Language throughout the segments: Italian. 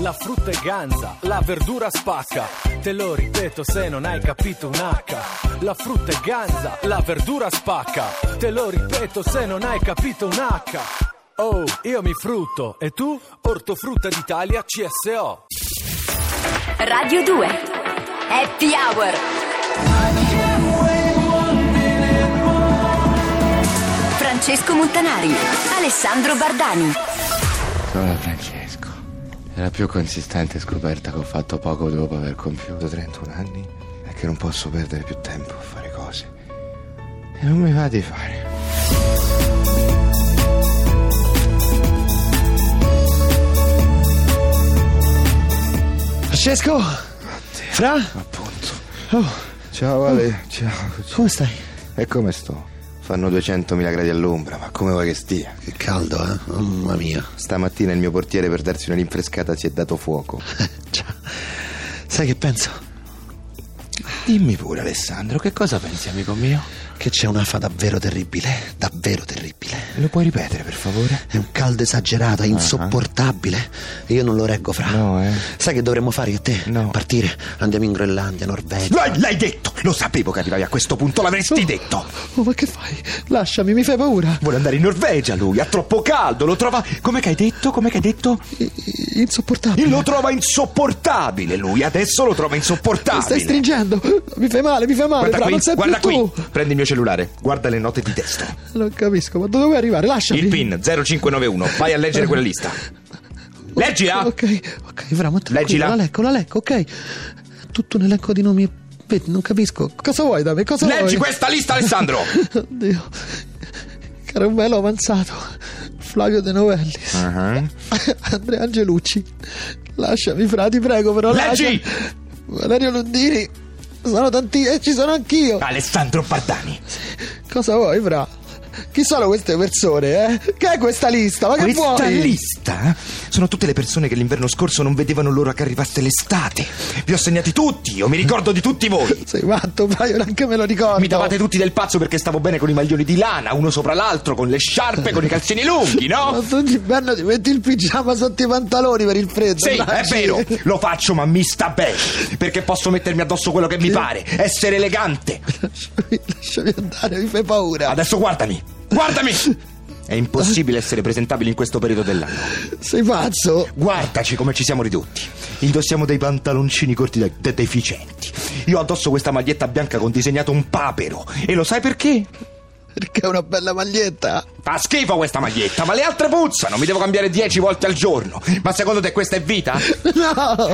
la frutta è ganza, la verdura spacca. Te lo ripeto se non hai capito un H. La frutta è ganza, la verdura spacca. Te lo ripeto se non hai capito un H. Oh, io mi frutto e tu? Ortofrutta d'Italia CSO. Radio 2 Happy Hour Francesco Montanari Alessandro Bardani Sono Francesco. È la più consistente scoperta che ho fatto poco dopo aver compiuto 31 anni è che non posso perdere più tempo a fare cose. E non mi va di fare. Francesco? Fra? Appunto. Oh, Ciao Ale, ciao. come stai? E come sto? Fanno 200.000 gradi all'ombra, ma come vuoi che stia? Che caldo, eh? Mamma mia. Stamattina il mio portiere per darsi una rinfrescata si è dato fuoco. Già. Sai che penso? Dimmi pure Alessandro, che cosa pensi amico mio? Che c'è un'afa davvero terribile, davvero terribile. Lo puoi ripetere per favore? È un caldo esagerato, è insopportabile. E io non lo reggo, Fra. No, eh. Sai che dovremmo fare io te? No. Partire. Andiamo in Groenlandia, Norvegia. L'hai, l'hai detto! Lo sapevo che arrivavi a questo punto, l'avresti detto! Oh, ma che fai? Lasciami, mi fai paura. Vuole andare in Norvegia lui, ha troppo caldo, lo trova. Come che hai detto? Come che hai detto? I- Insopportabile. Lo trova insopportabile lui, adesso lo trova Mi insopportabile. stai stringendo. Mi fai male, mi fai male, Guarda Fra, qui, guarda qui. tu. Prendi il mio cellulare, guarda le note di testo. Non capisco, ma dove vuoi arrivare? Lasciami. Il PIN 0591, vai a leggere quella lista. Leggila! Ok, ok, Fra, ma Leggila. La leggo, la leggo, ok. Tutto un elenco di nomi. Vedi, non capisco. Cosa vuoi da me? Cosa Leggi vuoi? questa lista, Alessandro! Oddio. Caramello avanzato. Flavio De Novellis. Ah. Andrea Angelucci. Lasciami, Fra, ti prego, però. Leggi! lascia- Valerio Lundini. Sono tanti e ci sono anch'io. Alessandro Bardani. Cosa vuoi, Fra? Chi sono queste persone, eh? Che è questa lista? Ma che Questa vuoi? lista sono tutte le persone che l'inverno scorso non vedevano l'ora che arrivasse l'estate. Vi ho segnati tutti, io mi ricordo di tutti voi. Sei matto, io neanche me lo ricordo. Mi davate tutti del pazzo perché stavo bene con i maglioni di lana, uno sopra l'altro, con le sciarpe, con i calzini lunghi, Ma no? tu d'inverno ti metti il pigiama sotto i pantaloni per il freddo. Sì, è vero, lo faccio ma mi sta bene, perché posso mettermi addosso quello che mi pare, essere elegante. Lasciami, lasciami andare, mi fai paura. Adesso guardami, guardami! È impossibile essere presentabili in questo periodo dell'anno. Sei pazzo? Guardaci come ci siamo ridotti. Indossiamo dei pantaloncini corti de- de- deficienti. Io addosso questa maglietta bianca con disegnato un papero. E lo sai perché? Perché è una bella maglietta. Fa schifo questa maglietta, ma le altre puzzano. Mi devo cambiare dieci volte al giorno. Ma secondo te questa è vita? No!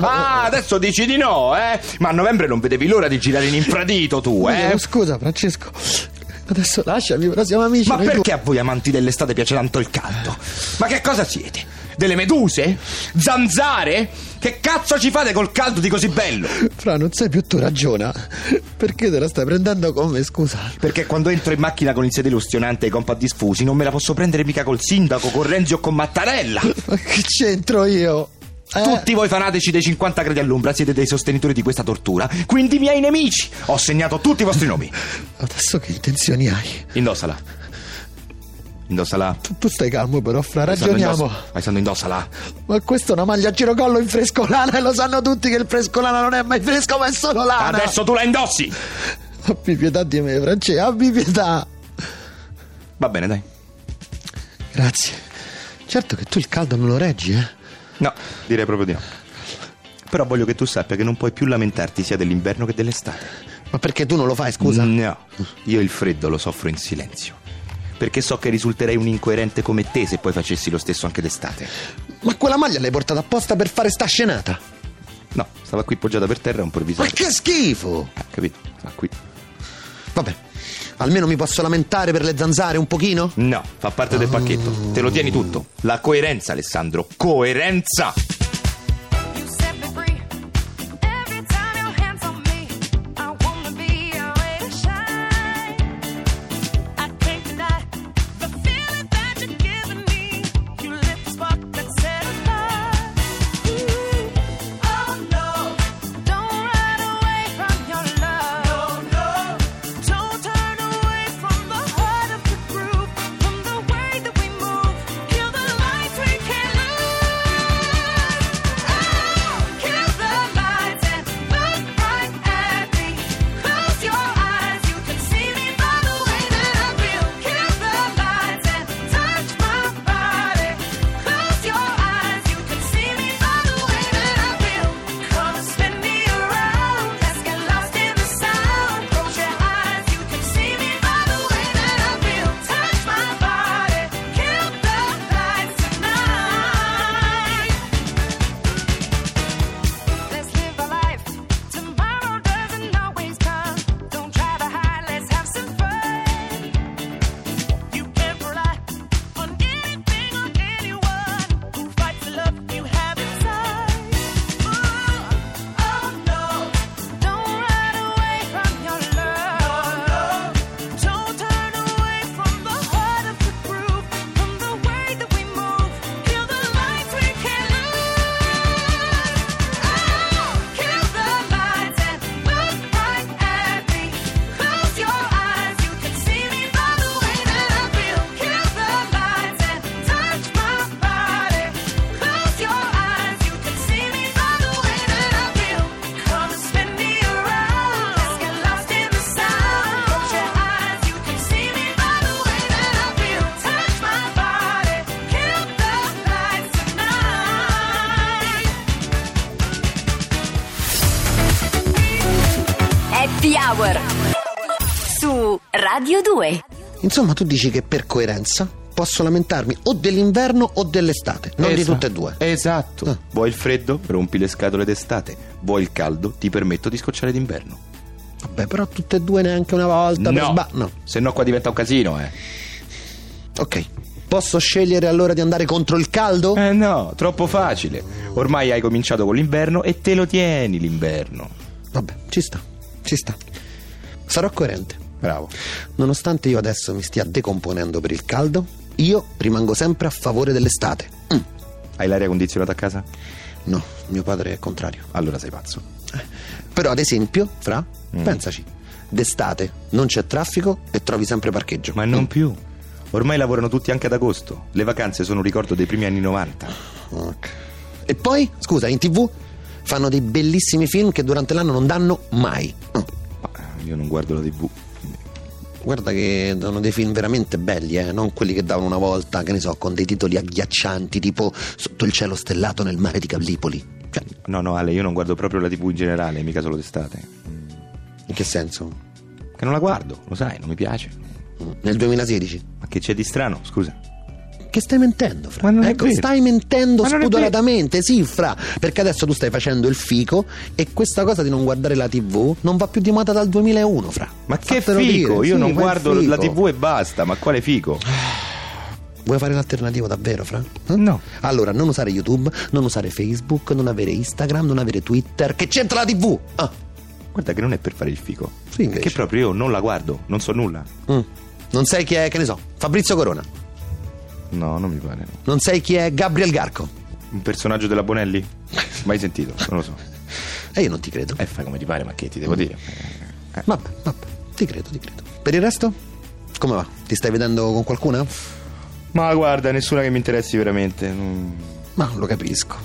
Ah, adesso dici di no, eh? Ma a novembre non vedevi l'ora di girare in infradito tu, eh? Oh, Scusa, Francesco. Adesso lasciami, però siamo amici. Ma perché a voi amanti dell'estate piace tanto il caldo? Ma che cosa siete? Delle meduse? Zanzare? Che cazzo ci fate col caldo di così bello? due. Fra, non sai più tu ragiona. Perché te la stai prendendo con me, scusa? Perché quando entro in macchina con il sedile ustionante e i compat diffusi non me la posso prendere mica col sindaco, con Renzi o con Mattarella. Ma che c'entro io? Eh? Tutti voi fanatici dei 50 gradi all'ombra siete dei sostenitori di questa tortura, quindi miei nemici. Ho segnato tutti i vostri nomi. Adesso che intenzioni hai? Indossala. Indossala. Tu, tu stai calmo, però, Fra, ragioniamo. indossa- Alessandro, indossala. Ma questa è una maglia a girocollo in frescolana e lo sanno tutti che il frescolana non è mai fresco, ma è solo lana. Adesso tu la indossi. Abbi pietà di me, Francesco, abbi pietà. Va bene, dai. Grazie. Certo che tu il caldo non lo reggi, eh? No, direi proprio di no. Però voglio che tu sappia che non puoi più lamentarti sia dell'inverno che dell'estate. Ma perché tu non lo fai, scusa? No, io il freddo lo soffro in silenzio. Perché so che risulterei un incoerente come te se poi facessi lo stesso anche d'estate. Ma quella maglia l'hai portata apposta per fare sta scenata? No, stava qui poggiata per terra e un po' Ma improvvisato. che schifo! Ah, capito? Sta qui. Vabbè, almeno mi posso lamentare per le zanzare un pochino? No, fa parte del pacchetto. Te lo tieni tutto. La coerenza, Alessandro. Coerenza! Insomma, tu dici che per coerenza posso lamentarmi o dell'inverno o dell'estate, non di Esatto. tutte e due. Esatto. Ah. Vuoi il freddo? Rompi le scatole d'estate. Vuoi il caldo? Ti permetto di scocciare d'inverno. Vabbè, però tutte e due neanche una volta No. sba- no. Se no qua diventa un casino, eh. Ok. Posso scegliere allora di andare contro il caldo? Eh no, troppo facile. Ormai hai cominciato con l'inverno e te lo tieni l'inverno. Vabbè, ci sta, ci sta. Sarò coerente. Bravo. Nonostante io adesso mi stia decomponendo per il caldo, io rimango sempre a favore dell'estate. Mm. Hai l'aria condizionata a casa? No, mio padre è contrario. Allora sei pazzo. Però ad esempio, Fra, Mm. pensaci, d'estate non c'è traffico e trovi sempre parcheggio. Ma non più. Ormai lavorano tutti anche ad agosto. Le vacanze sono un ricordo dei primi anni 90. Ok. E poi, scusa, in tv fanno dei bellissimi film che durante l'anno non danno mai. Mm. Ma io non guardo la TV. Guarda che danno dei film veramente belli, eh? non quelli che davano una volta, che ne so, con dei titoli agghiaccianti, tipo Sotto il cielo stellato nel mare di Gallipoli. Cioè, No, no, Ale, io non guardo proprio la TV in generale, mica solo d'estate. in che senso? Che non la guardo, lo sai, non mi piace. Nel 2016? Ma che c'è di strano, scusa? Che stai mentendo, Fra? Ma ecco, stai mentendo Ma spudoratamente, sì, Fra, perché adesso tu stai facendo il fico e questa cosa di non guardare la TV non va più di moda dal 2001, Fra. Ma che Fatelo fico, dire, io sì, non guardo la. TV e basta, ma quale fico? Vuoi fare l'alternativo davvero, Fra? Eh? No. Allora, non usare YouTube, non usare Facebook, non avere Instagram, non avere Twitter. Che c'entra la TV? Ah, Guarda che non è per fare il fico. Sì, invece. Che proprio io non la guardo, non so nulla. mm. Non sai chi è, che ne so, Fabrizio Corona. No, non mi pare. no. Non sai chi è Gabriel Garco. Un personaggio della Bonelli? Mai sentito, non lo so. E io non ti credo. Eh, fai come ti pare, ma che ti devo dire? Vabbè, vabbè, ti credo, ti credo. Per il resto? Come va? Ti stai vedendo con qualcuna? Ma guarda, nessuna che mi interessi veramente. mm. Ma lo capisco.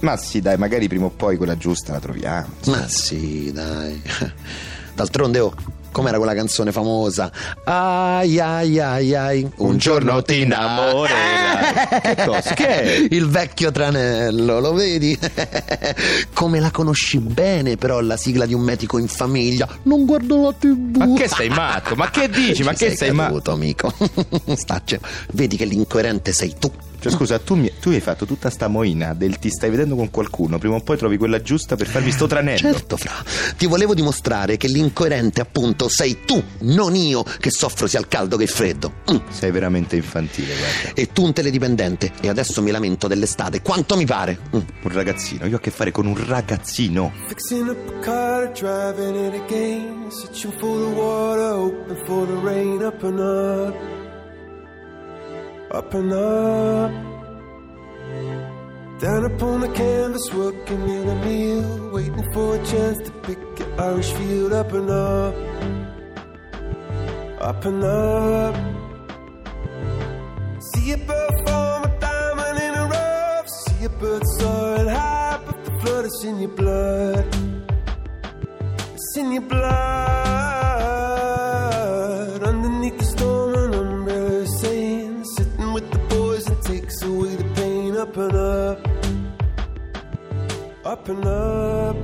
Ma sì, dai, magari prima o poi quella giusta la troviamo. Ma sì, dai. D'altronde, oh, com'era quella canzone famosa? Ai ai ai ai, un giorno ti innamorerai. Che cosa? Che è? Il vecchio tranello, lo vedi? Come la conosci bene, però, la sigla di un medico in famiglia. Non guardo la TV. Ma che sei matto? Ma che dici? Ma Ci che sei matto? caduto, amico? Staccia. Vedi che l'incoerente sei tu. Cioè, scusa, tu, mi- tu hai fatto tutta sta moina del ti stai vedendo con qualcuno, prima o poi trovi quella giusta per farmi sto tranello. Certo, Fra, ti volevo dimostrare che l'incoerente, appunto, sei tu, non io, che soffro sia il caldo che il freddo. Mm. Sei veramente infantile, guarda. E tu un teledipendente, e adesso mi lamento dell'estate, quanto mi pare? Mm. Un ragazzino, io ho a che fare con un ragazzino. Fixing up a car, driving it again. Searching for the water, hoping for the rain. Up and up, up and up. Down upon the canvas, working in a meal. Waiting for a chance to pick your Irish field. Up and up, up and up. See a bird form a diamond in a rough. See a bird soaring high, but the flood is in your blood. It's in your blood. Up and up.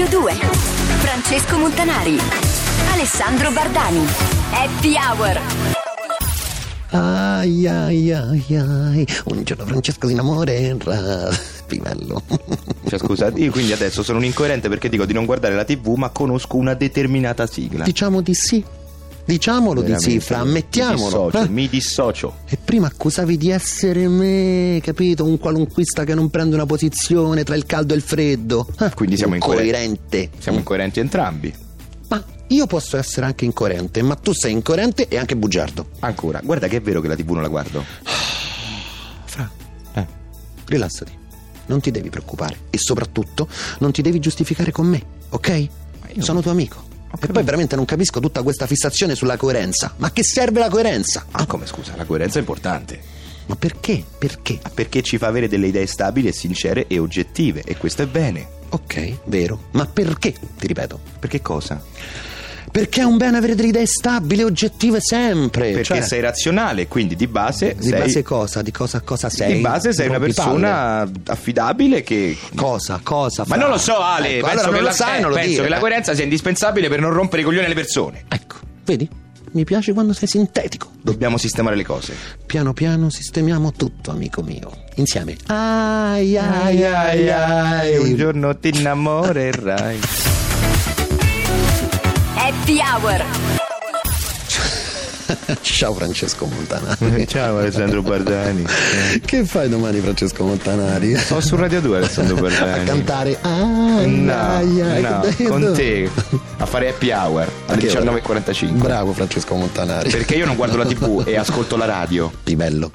Radio 2. Francesco Montanari. Alessandro Bardani. Happy Hour. Ai ai ai ai. Un giorno Francesco si innamorerà. Pivello. Cioè, scusa, io quindi adesso sono un incoerente perché dico di non guardare la TV, ma conosco una determinata sigla. Diciamo di sì. Diciamolo di sì, Veramente, Fra, ammettiamolo. Mi dissocio, eh? mi dissocio. E prima accusavi di essere me, capito? Un qualunquista che non prende una posizione tra il caldo e il freddo. Eh, Quindi siamo incoerenti. Siamo incoerenti entrambi. Ma io posso essere anche incoerente, ma tu sei incoerente e anche bugiardo. Ancora, guarda che è vero che la TV non la guardo. Fra, Eh. rilassati. Non ti devi preoccupare e soprattutto non ti devi giustificare con me, ok? Sono tuo amico. E poi veramente non capisco tutta questa fissazione sulla coerenza. Ma che serve la coerenza? Ah, come scusa, la coerenza è importante. Ma perché? Perché? Perché ci fa avere delle idee stabili e sincere e oggettive, e questo è bene. Ok, vero. Ma perché? Ti ripeto. Perché cosa? Perché è un bene avere delle idee stabili oggettive sempre. Perché cioè, sei razionale, quindi di base Di sei. base cosa? Di cosa, cosa sei? di base sei una persona affidabile che. Cosa? Cosa? Ma Fra? non lo so, Ale. Ecco, penso allora che, non la, lo sai, eh, non lo penso dire. che la coerenza sia indispensabile per non rompere i coglioni alle persone. Ecco, vedi? Mi piace quando sei sintetico. Dobbiamo sistemare le cose. Piano piano sistemiamo tutto, amico mio. Insieme. Ai ai ai ai. un giorno ti innamorerai. Happy Hour. Ciao Francesco Montanari. Ciao Alessandro Bardani. Che fai domani Francesco Montanari? Sono su Radio 2 Alessandro A Bardani. cantare ai No, ai ai. no, Dai, con dove? te a fare happy hour alle che ora? 19.45 Bravo Francesco Montanari. perché io non guardo la tv e ascolto la radio Pivello.